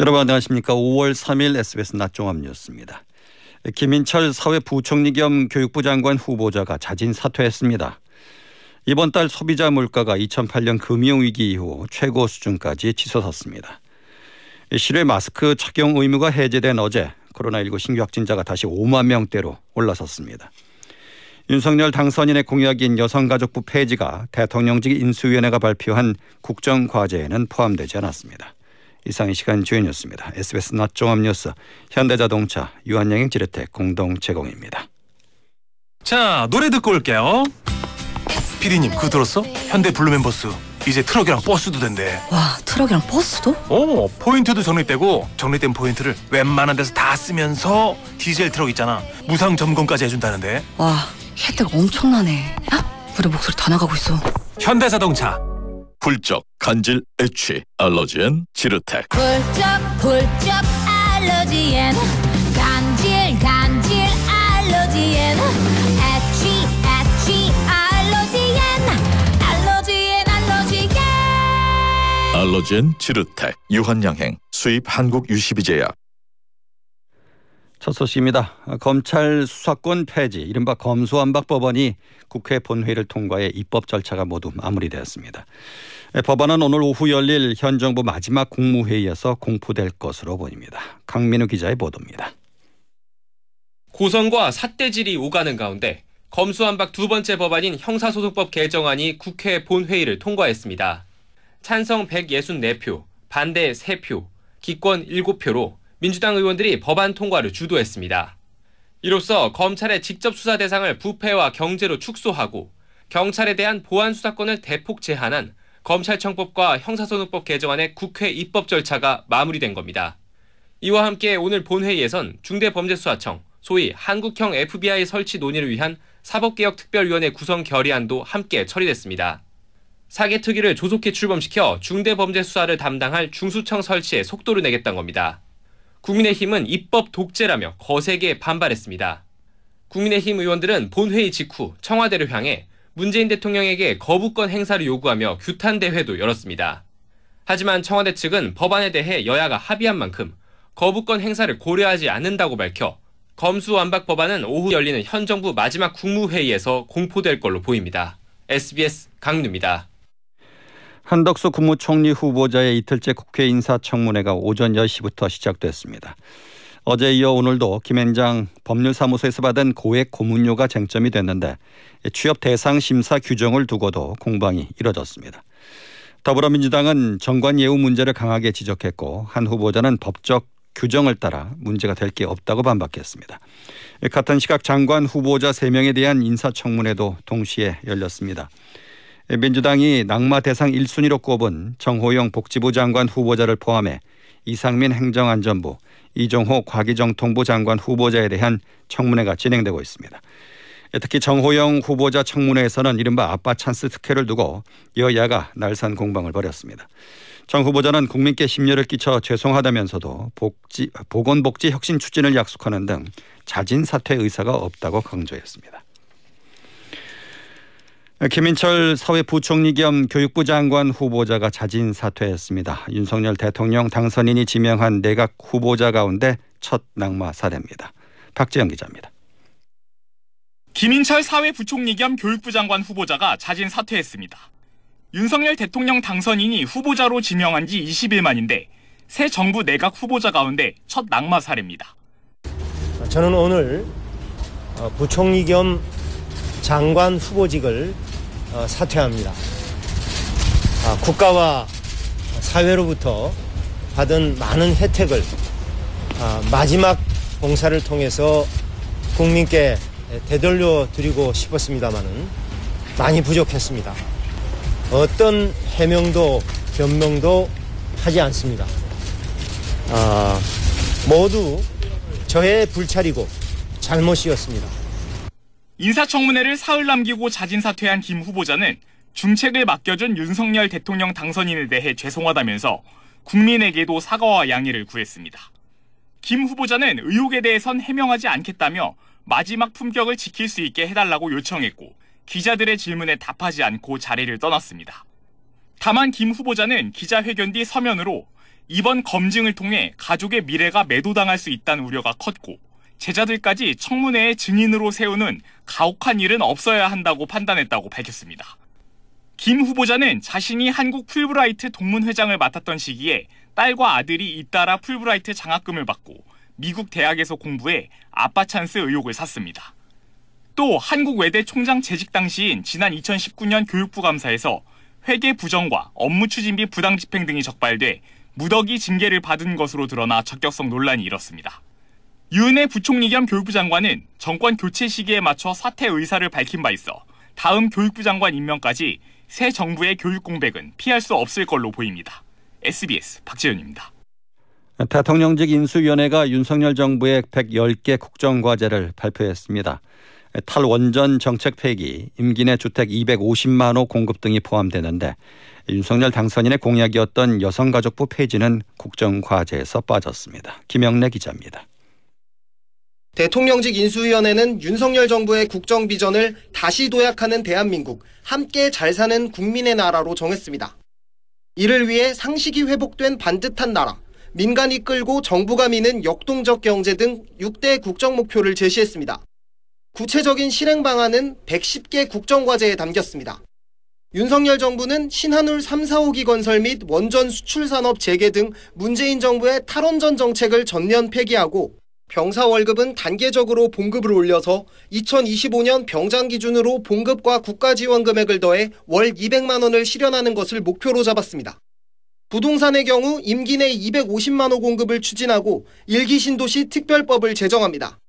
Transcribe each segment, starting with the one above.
여러분 안녕하십니까. 5월 3일 SBS 낮종합 뉴스입니다. 김인철 사회부총리 겸 교육부 장관 후보자가 자진 사퇴했습니다. 이번 달 소비자 물가가 2008년 금융위기 이후 최고 수준까지 치솟았습니다. 실외 마스크 착용 의무가 해제된 어제 코로나19 신규 확진자가 다시 5만 명대로 올라섰습니다. 윤석열 당선인의 공약인 여성가족부 폐지가 대통령직 인수위원회가 발표한 국정과제에는 포함되지 않았습니다. 이상 이 시간 주연이었습니다. SBS 낮 종합뉴스 현대자동차 유한양행 지르텍 공동 제공입니다. 자 노래 듣고 올게요. 피디님 그거 들었어? 현대 블루멤버스 이제 트럭이랑 버스도 된대. 와 트럭이랑 버스도? 어 포인트도 적립되고 적립된 포인트를 웬만한 데서 다 쓰면서 디젤 트럭 있잖아 무상 점검까지 해준다는데. 와 혜택 엄청나네. 헉, 우리 목소리 다 나가고 있어. 현대자동차. 훌쩍 간질 애취 알러지엔 지르텍. 훌쩍 훌쩍 알러지엔 간질 간질 알러지엔 애취 애취 알러지엔 알러지엔 알러지엔 알러지엔 지르텍 유한양행 수입 한국 유시비제약 첫 소식입니다. 검찰 수사권 폐지 이른바 검수완박 법안이 국회 본회의를 통과해 입법 절차가 모두 마무리되었습니다. 법안은 오늘 오후 열릴 현 정부 마지막 국무회의에서 공포될 것으로 보입니다. 강민우 기자의 보도입니다. 고성과 삿대질이 오가는 가운데 검수완박 두 번째 법안인 형사소송법 개정안이 국회 본회의를 통과했습니다. 찬성 164표, 반대 3표, 기권 7표로 민주당 의원들이 법안 통과를 주도했습니다. 이로써 검찰의 직접 수사 대상을 부패와 경제로 축소하고 경찰에 대한 보안 수사권을 대폭 제한한 검찰청법과 형사소송법 개정안의 국회 입법 절차가 마무리된 겁니다. 이와 함께 오늘 본회의에선 중대범죄수사청, 소위 한국형 FBI 설치 논의를 위한 사법개혁특별위원회 구성 결의안도 함께 처리됐습니다. 사개특위를 조속히 출범시켜 중대범죄수사를 담당할 중수청 설치에 속도를 내겠다는 겁니다. 국민의힘은 입법 독재라며 거세게 반발했습니다. 국민의힘 의원들은 본회의 직후 청와대를 향해 문재인 대통령에게 거부권 행사를 요구하며 규탄 대회도 열었습니다. 하지만 청와대 측은 법안에 대해 여야가 합의한 만큼 거부권 행사를 고려하지 않는다고 밝혀 검수완박 법안은 오후 열리는 현 정부 마지막 국무회의에서 공포될 걸로 보입니다. SBS 강윤입니다. 한덕수 국무총리 후보자의 이틀째 국회 인사청문회가 오전 10시부터 시작됐습니다. 어제 이어 오늘도 김앤장 법률사무소에서 받은 고액 고문료가 쟁점이 됐는데 취업 대상 심사 규정을 두고도 공방이 이뤄졌습니다. 더불어민주당은 정관 예우 문제를 강하게 지적했고 한 후보자는 법적 규정을 따라 문제가 될 게 없다고 반박했습니다. 같은 시각 장관 후보자 3명에 대한 인사청문회도 동시에 열렸습니다. 민주당이 낙마 대상 1순위로 꼽은 정호영 복지부 장관 후보자를 포함해 이상민 행정안전부, 이종호 과기정통부 장관 후보자에 대한 청문회가 진행되고 있습니다. 특히 정호영 후보자 청문회에서는 이른바 아빠 찬스 특혜를 두고 여야가 날선 공방을 벌였습니다. 정 후보자는 국민께 심려를 끼쳐 죄송하다면서도 복지, 보건복지 혁신 추진을 약속하는 등 자진 사퇴 의사가 없다고 강조했습니다. 김인철 사회부총리 겸 교육부 장관 후보자가 자진 사퇴했습니다. 윤석열 대통령 당선인이 지명한 내각 후보자 가운데 첫 낙마 사례입니다. 박재영 기자입니다. 김인철 사회부총리 겸 교육부 장관 후보자가 자진 사퇴했습니다. 윤석열 대통령 당선인이 후보자로 지명한 지 20일 만인데 새 정부 내각 후보자 가운데 첫 낙마 사례입니다. 저는 오늘 어, 부총리 겸 장관 후보직을 어, 사퇴합니다. 아, 국가와 사회로부터 받은 많은 혜택을 아, 마지막 봉사를 통해서 국민께 되돌려 드리고 싶었습니다마는 많이 부족했습니다. 어떤 해명도 변명도 하지 않습니다. 아, 모두 저의 불찰이고 잘못이었습니다. 인사청문회를 사흘 남기고 자진 사퇴한 김 후보자는 중책을 맡겨준 윤석열 대통령 당선인에 대해 죄송하다면서 국민에게도 사과와 양해를 구했습니다. 김 후보자는 의혹에 대해선 해명하지 않겠다며 마지막 품격을 지킬 수 있게 해달라고 요청했고 기자들의 질문에 답하지 않고 자리를 떠났습니다. 다만 김 후보자는 기자회견 뒤 서면으로 이번 검증을 통해 가족의 미래가 매도당할 수 있다는 우려가 컸고 제자들까지 청문회의 증인으로 세우는 가혹한 일은 없어야 한다고 판단했다고 밝혔습니다. 김 후보자는 자신이 한국 풀브라이트 동문회장을 맡았던 시기에 딸과 아들이 잇따라 풀브라이트 장학금을 받고 미국 대학에서 공부해 아빠 찬스 의혹을 샀습니다. 또 한국 외대 총장 재직 당시인 지난 2019년 교육부 감사에서 회계 부정과 업무 추진비 부당 집행 등이 적발돼 무더기 징계를 받은 것으로 드러나 적격성 논란이 일었습니다. 유은혜 부총리 겸 교육부 장관은 정권 교체 시기에 맞춰 사퇴 의사를 밝힌 바 있어 다음 교육부 장관 임명까지 새 정부의 교육 공백은 피할 수 없을 걸로 보입니다. SBS 박지현입니다. 대통령직 인수위원회가 윤석열 정부의 110개 국정과제를 발표했습니다. 탈원전 정책 폐기, 임기 내 주택 250만 호 공급 등이 포함되는데 윤석열 당선인의 공약이었던 여성가족부 폐지는 국정과제에서 빠졌습니다. 김영래 기자입니다. 대통령직 인수위원회는 윤석열 정부의 국정 비전을 다시 도약하는 대한민국, 함께 잘 사는 국민의 나라로 정했습니다. 이를 위해 상식이 회복된 반듯한 나라, 민간이 끌고 정부가 미는 역동적 경제 등 6대 국정 목표를 제시했습니다. 구체적인 실행 방안은 110개 국정과제에 담겼습니다. 윤석열 정부는 신한울 3, 4호기 건설 및 원전 수출 산업 재개 등 문재인 정부의 탈원전 정책을 전면 폐기하고 병사 월급은 단계적으로 봉급을 올려서 2025년 병장 기준으로 봉급과 국가 지원 금액을 더해 월 200만 원을 실현하는 것을 목표로 잡았습니다. 부동산의 경우 임기 내 250만 호 공급을 추진하고 일기 신도시 특별법을 제정합니다.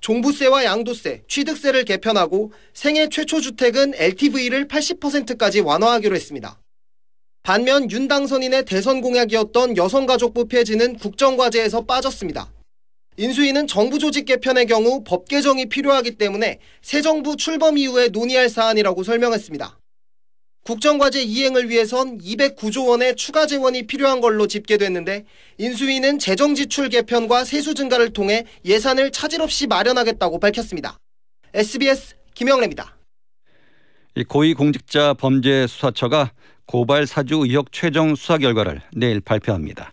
종부세와 양도세, 취득세를 개편하고 생애 최초 주택은 LTV를 80%까지 완화하기로 했습니다. 반면 윤 당선인의 대선 공약이었던 여성가족부 폐지는 국정과제에서 빠졌습니다. 인수위는 정부 조직 개편의 경우 법 개정이 필요하기 때문에 새 정부 출범 이후에 논의할 사안이라고 설명했습니다. 국정과제 이행을 위해선 209조 원의 추가 재원이 필요한 걸로 집계됐는데 인수위는 재정 지출 개편과 세수 증가를 통해 예산을 차질 없이 마련하겠다고 밝혔습니다. SBS 김영래입니다. 고위공직자 범죄수사처가 고발 사주 의혹 최종 수사 결과를 내일 발표합니다.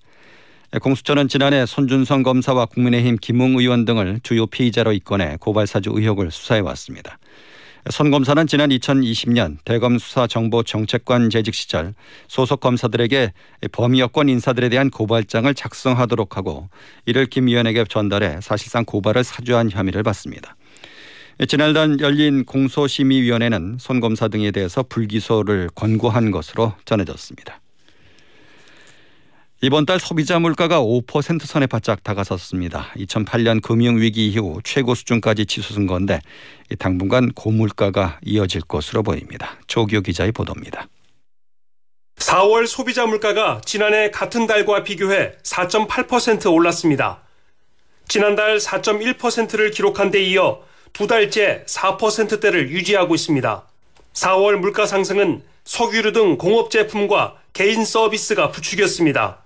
공수처는 지난해 손준성 검사와 국민의힘 김웅 의원 등을 주요 피의자로 입건해 고발 사주 의혹을 수사해 왔습니다. 손 검사는 지난 2020년 대검 수사 정보 정책관 재직 시절 소속 검사들에게 범위 여권 인사들에 대한 고발장을 작성하도록 하고 이를 김 의원에게 전달해 사실상 고발을 사주한 혐의를 받습니다. 지난달 열린 공소심의위원회는 손 검사 등에 대해서 불기소를 권고한 것으로 전해졌습니다. 이번 달 소비자 물가가 5% 선에 바짝 다가섰습니다. 2008년 금융 위기 이후 최고 수준까지 치솟은 건데 당분간 고물가가 이어질 것으로 보입니다. 조기호 기자의 보도입니다. 4월 소비자 물가가 지난해 같은 달과 비교해 4.8% 올랐습니다. 지난달 4.1%를 기록한 데 이어 두 달째 4%대를 유지하고 있습니다. 4월 물가 상승은 석유류 등 공업 제품과 개인 서비스가 부추겼습니다.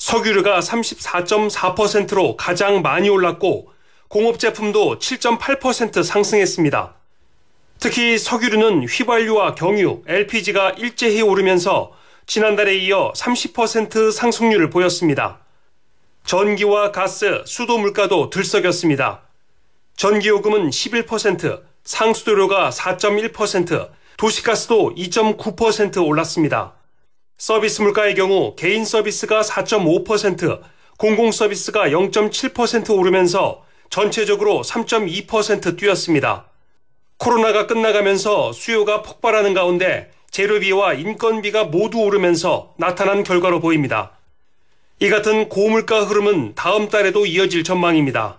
석유류가 34.4%로 가장 많이 올랐고 공업 제품도 7.8% 상승했습니다. 특히 석유류는 휘발유와 경유, LPG가 일제히 오르면서 지난달에 이어 30% 상승률을 보였습니다. 전기와 가스, 수도 물가도 들썩였습니다. 전기요금은 11%, 상수도료가 4.1%, 도시가스도 2.9% 올랐습니다. 서비스 물가의 경우 개인 서비스가 4.5%, 공공 서비스가 0.7% 오르면서 전체적으로 3.2% 뛰었습니다. 코로나가 끝나가면서 수요가 폭발하는 가운데 재료비와 인건비가 모두 오르면서 나타난 결과로 보입니다. 이 같은 고물가 흐름은 다음 달에도 이어질 전망입니다.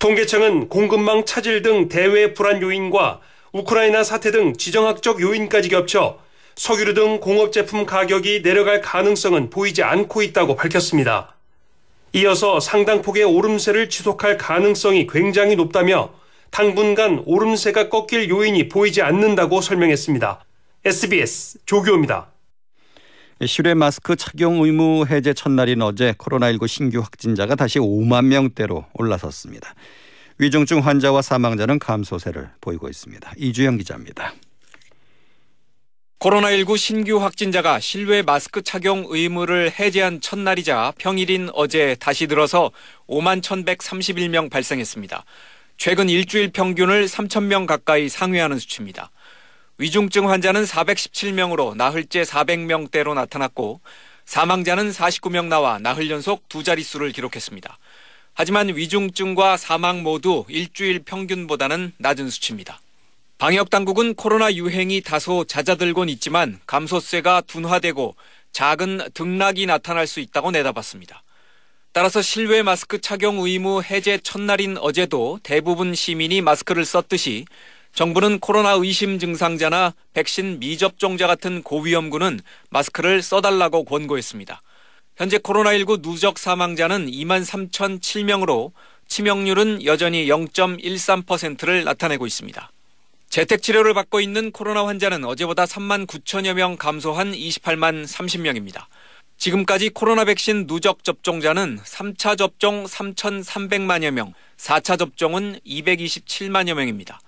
통계청은 공급망 차질 등 대외 불안 요인과 우크라이나 사태 등 지정학적 요인까지 겹쳐 석유류 등 공업 제품 가격이 내려갈 가능성은 보이지 않고 있다고 밝혔습니다. 이어서 상당폭의 오름세를 지속할 가능성이 굉장히 높다며 당분간 오름세가 꺾일 요인이 보이지 않는다고 설명했습니다. SBS 조교입니다. 실외 마스크 착용 의무 해제 첫날인 어제 코로나19 신규 확진자가 다시 5만 명대로 올라섰습니다. 위중증 환자와 사망자는 감소세를 보이고 있습니다. 이주영 기자입니다. 코로나19 신규 확진자가 실외 마스크 착용 의무를 해제한 첫날이자 평일인 어제 다시 늘어서 5만 1,131명 발생했습니다. 최근 일주일 평균을 3,000명 가까이 상회하는 수치입니다. 위중증 환자는 417명으로 나흘째 400명대로 나타났고 사망자는 49명 나와 나흘 연속 두 자릿수를 기록했습니다. 하지만 위중증과 사망 모두 일주일 평균보다는 낮은 수치입니다. 방역 당국은 코로나 유행이 다소 잦아들곤 있지만 감소세가 둔화되고 작은 등락이 나타날 수 있다고 내다봤습니다. 따라서 실외 마스크 착용 의무 해제 첫날인 어제도 대부분 시민이 마스크를 썼듯이 정부는 코로나 의심 증상자나 백신 미접종자 같은 고위험군은 마스크를 써달라고 권고했습니다. 현재 코로나19 누적 사망자는 2만 3,007명으로 치명률은 여전히 0.13%를 나타내고 있습니다. 재택 치료를 받고 있는 코로나 환자는 어제보다 3만 9천여 명 감소한 28만 30명입니다. 지금까지 코로나 백신 누적 접종자는 3차 접종 3,300만여 명, 4차 접종은 227만여 명입니다.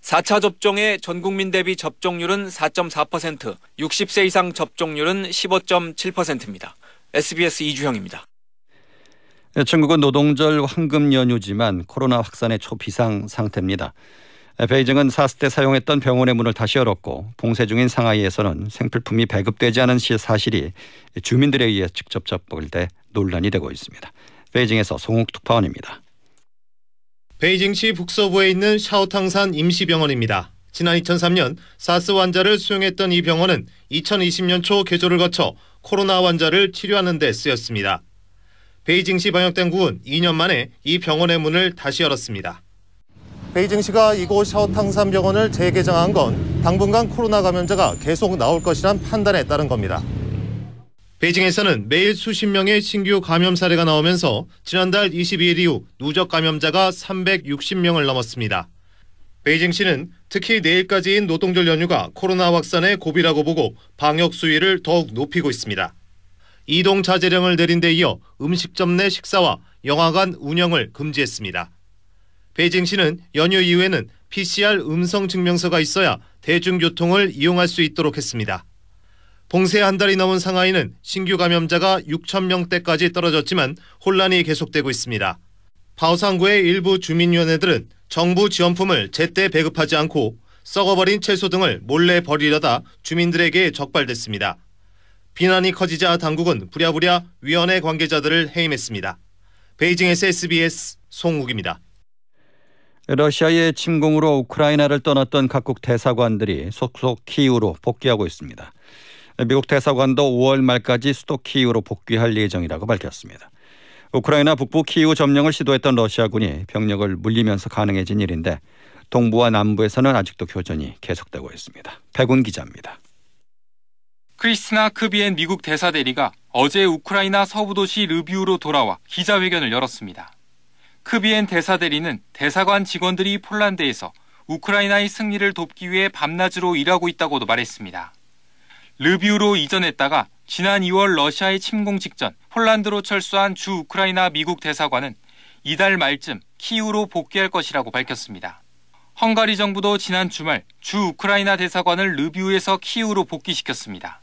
4차 접종의 전 국민 대비 접종률은 4.4%, 60세 이상 접종률은 15.7%입니다. SBS 이주형입니다. 중국은 노동절 황금 연휴지만 코로나 확산의 초비상 상태입니다. 베이징은 사스 때 사용했던 병원의 문을 다시 열었고 봉쇄 중인 상하이에서는 생필품이 배급되지 않은 사실이 주민들에 의해 직접 접촉돼 논란이 되고 있습니다. 베이징에서 송욱 특파원입니다. 베이징시 북서부에 있는 샤오탕산 임시병원입니다. 지난 2003년 사스 환자를 수용했던 이 병원은 2020년 초 개조를 거쳐 코로나 환자를 치료하는 데 쓰였습니다. 베이징시 방역당국은 2년 만에 이 병원의 문을 다시 열었습니다. 베이징시가 이곳 샤오탕산 병원을 재개장한 건 당분간 코로나 감염자가 계속 나올 것이란 판단에 따른 겁니다. 베이징에서는 매일 수십 명의 신규 감염 사례가 나오면서 지난달 22일 이후 누적 감염자가 360명을 넘었습니다. 베이징시는 특히 내일까지인 노동절 연휴가 코로나 확산의 고비라고 보고 방역 수위를 더욱 높이고 있습니다. 이동 자제령을 내린 데 이어 음식점 내 식사와 영화관 운영을 금지했습니다. 베이징시는 연휴 이후에는 PCR 음성 증명서가 있어야 대중교통을 이용할 수 있도록 했습니다. 봉쇄 한 달이 넘은 상하이는 신규 감염자가 6천 명대까지 떨어졌지만 혼란이 계속되고 있습니다. 파오상구의 일부 주민위원회들은 정부 지원품을 제때 배급하지 않고 썩어버린 채소 등을 몰래 버리려다 주민들에게 적발됐습니다. 비난이 커지자 당국은 부랴부랴 위원회 관계자들을 해임했습니다. 베이징에서 SBS 송욱입니다. 러시아의 침공으로 우크라이나를 떠났던 각국 대사관들이 속속 키이우로 복귀하고 있습니다. 미국 대사관도 5월 말까지 수도 키이우로 복귀할 예정이라고 밝혔습니다. 우크라이나 북부 키이우 점령을 시도했던 러시아군이 병력을 물리면서 가능해진 일인데 동부와 남부에서는 아직도 교전이 계속되고 있습니다. 백운 기자입니다. 크리스나 크비엔 미국 대사 대리가 어제 우크라이나 서부 도시 르비우로 돌아와 기자회견을 열었습니다. 크비엔 대사 대리는 대사관 직원들이 폴란드에서 우크라이나의 승리를 돕기 위해 밤낮으로 일하고 있다고도 말했습니다. 르비우로 이전했다가 지난 2월 러시아의 침공 직전 폴란드로 철수한 주 우크라이나 미국 대사관은 이달 말쯤 키우로 복귀할 것이라고 밝혔습니다. 헝가리 정부도 지난 주말 주 우크라이나 대사관을 르비우에서 키우로 복귀시켰습니다.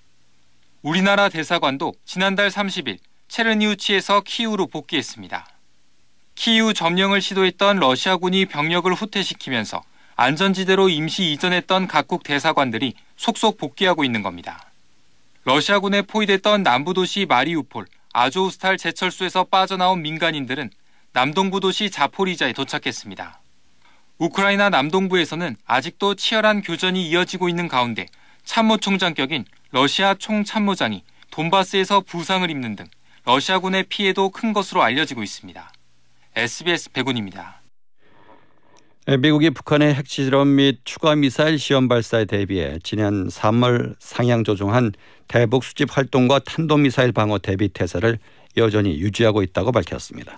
우리나라 대사관도 지난달 30일 체르니우치에서 키우로 복귀했습니다. 키우 점령을 시도했던 러시아군이 병력을 후퇴시키면서 안전지대로 임시 이전했던 각국 대사관들이 속속 복귀하고 있는 겁니다. 러시아군에 포위됐던 남부 도시 마리우폴, 아조우스탈 제철소에서 빠져나온 민간인들은 남동부 도시 자포리자에 도착했습니다. 우크라이나 남동부에서는 아직도 치열한 교전이 이어지고 있는 가운데 참모총장격인 러시아 총참모장이 돈바스에서 부상을 입는 등 러시아군의 피해도 큰 것으로 알려지고 있습니다. SBS 백운입니다. 미국이 북한의 핵실험 및 추가 미사일 시험 발사에 대비해 지난 3월 상향 조정한 대북 수집 활동과 탄도미사일 방어 대비 태세를 여전히 유지하고 있다고 밝혔습니다.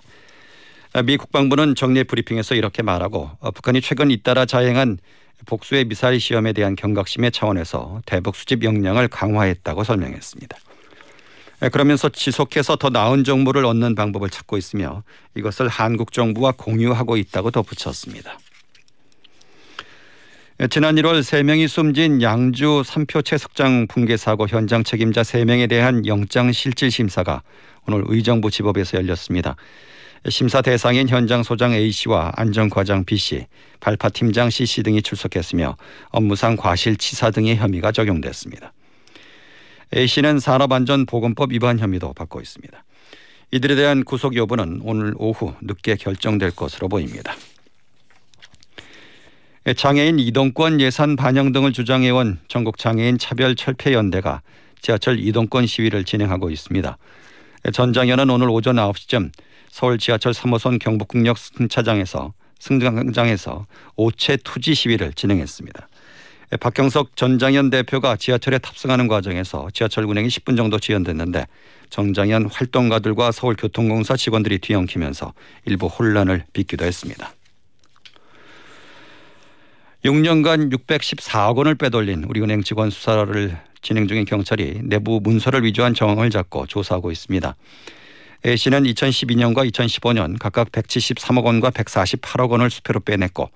미 국방부는 정례 브리핑에서 이렇게 말하고 북한이 최근 잇따라 자행한 복수의 미사일 시험에 대한 경각심의 차원에서 대북 수집 역량을 강화했다고 설명했습니다. 그러면서 지속해서 더 나은 정보를 얻는 방법을 찾고 있으며 이것을 한국 정부와 공유하고 있다고 덧붙였습니다. 지난 1월 3명이 숨진 양주 삼표 채석장 붕괴 사고 현장 책임자 3명에 대한 영장 실질 심사가 오늘 의정부 지법에서 열렸습니다. 심사 대상인 현장 소장 A씨와 안전 과장 B씨, 발파 팀장 C씨 등이 출석했으며 업무상 과실치사 등의 혐의가 적용됐습니다. A씨는 산업안전보건법 위반 혐의도 받고 있습니다. 이들에 대한 구속 여부는 오늘 오후 늦게 결정될 것으로 보입니다. 장애인 이동권 예산 반영 등을 주장해온 전국 장애인 차별 철폐 연대가 지하철 이동권 시위를 진행하고 있습니다. 전장현은 오늘 오전 9시쯤 서울 지하철 3호선 경북국역 승차장에서 승강장에서 오체 투지 시위를 진행했습니다. 박경석 전장현 대표가 지하철에 탑승하는 과정에서 지하철 운행이 10분 정도 지연됐는데 정장현 활동가들과 서울교통공사 직원들이 뒤엉키면서 일부 혼란을 빚기도 했습니다. 6년간 614억 원을 빼돌린 우리은행 직원 수사를 진행 중인 경찰이 내부 문서를 위조한 정황을 잡고 조사하고 있습니다. A 씨는 2012년과 2015년 각각 173억 원과 148억 원을 수표로 빼냈고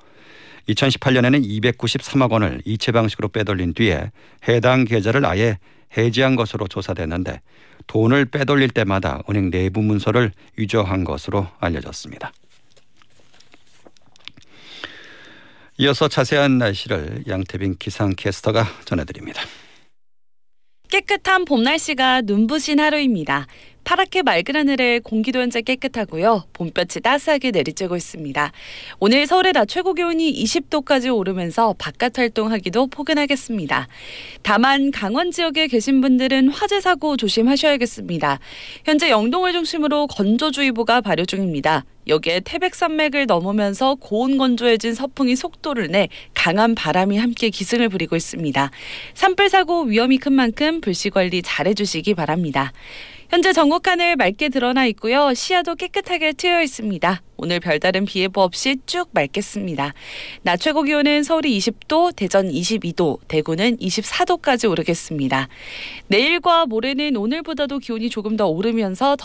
2018년에는 293억 원을 이체 방식으로 빼돌린 뒤에 해당 계좌를 아예 해지한 것으로 조사됐는데 돈을 빼돌릴 때마다 은행 내부 문서를 위조한 것으로 알려졌습니다. 이어서 자세한 날씨를 양태빈 기상캐스터가 전해드립니다. 깨끗한 봄 날씨가 눈부신 하루입니다. 파랗게 맑은 하늘에 공기도 현재 깨끗하고요. 봄볕이 따스하게 내리쬐고 있습니다. 오늘 서울의 낮 최고 기온이 20도까지 오르면서 바깥 활동하기도 포근하겠습니다. 다만 강원 지역에 계신 분들은 화재 사고 조심하셔야겠습니다. 현재 영동을 중심으로 건조주의보가 발효 중입니다. 여기에 태백산맥을 넘으면서 고온 건조해진 서풍이 속도를 내 강한 바람이 함께 기승을 부리고 있습니다. 산불 사고 위험이 큰 만큼 불씨 관리 잘 해주시기 바랍니다. 현재 전국 하늘 맑게 드러나 있고요. 시야도 깨끗하게 트여 있습니다. 오늘 별다른 비 예보 없이 쭉 맑겠습니다. 낮 최고 기온은 서울이 20도, 대전 22도, 대구는 24도까지 오르겠습니다. 내일과 모레는 오늘보다도 기온이 조금 더 오르면서 더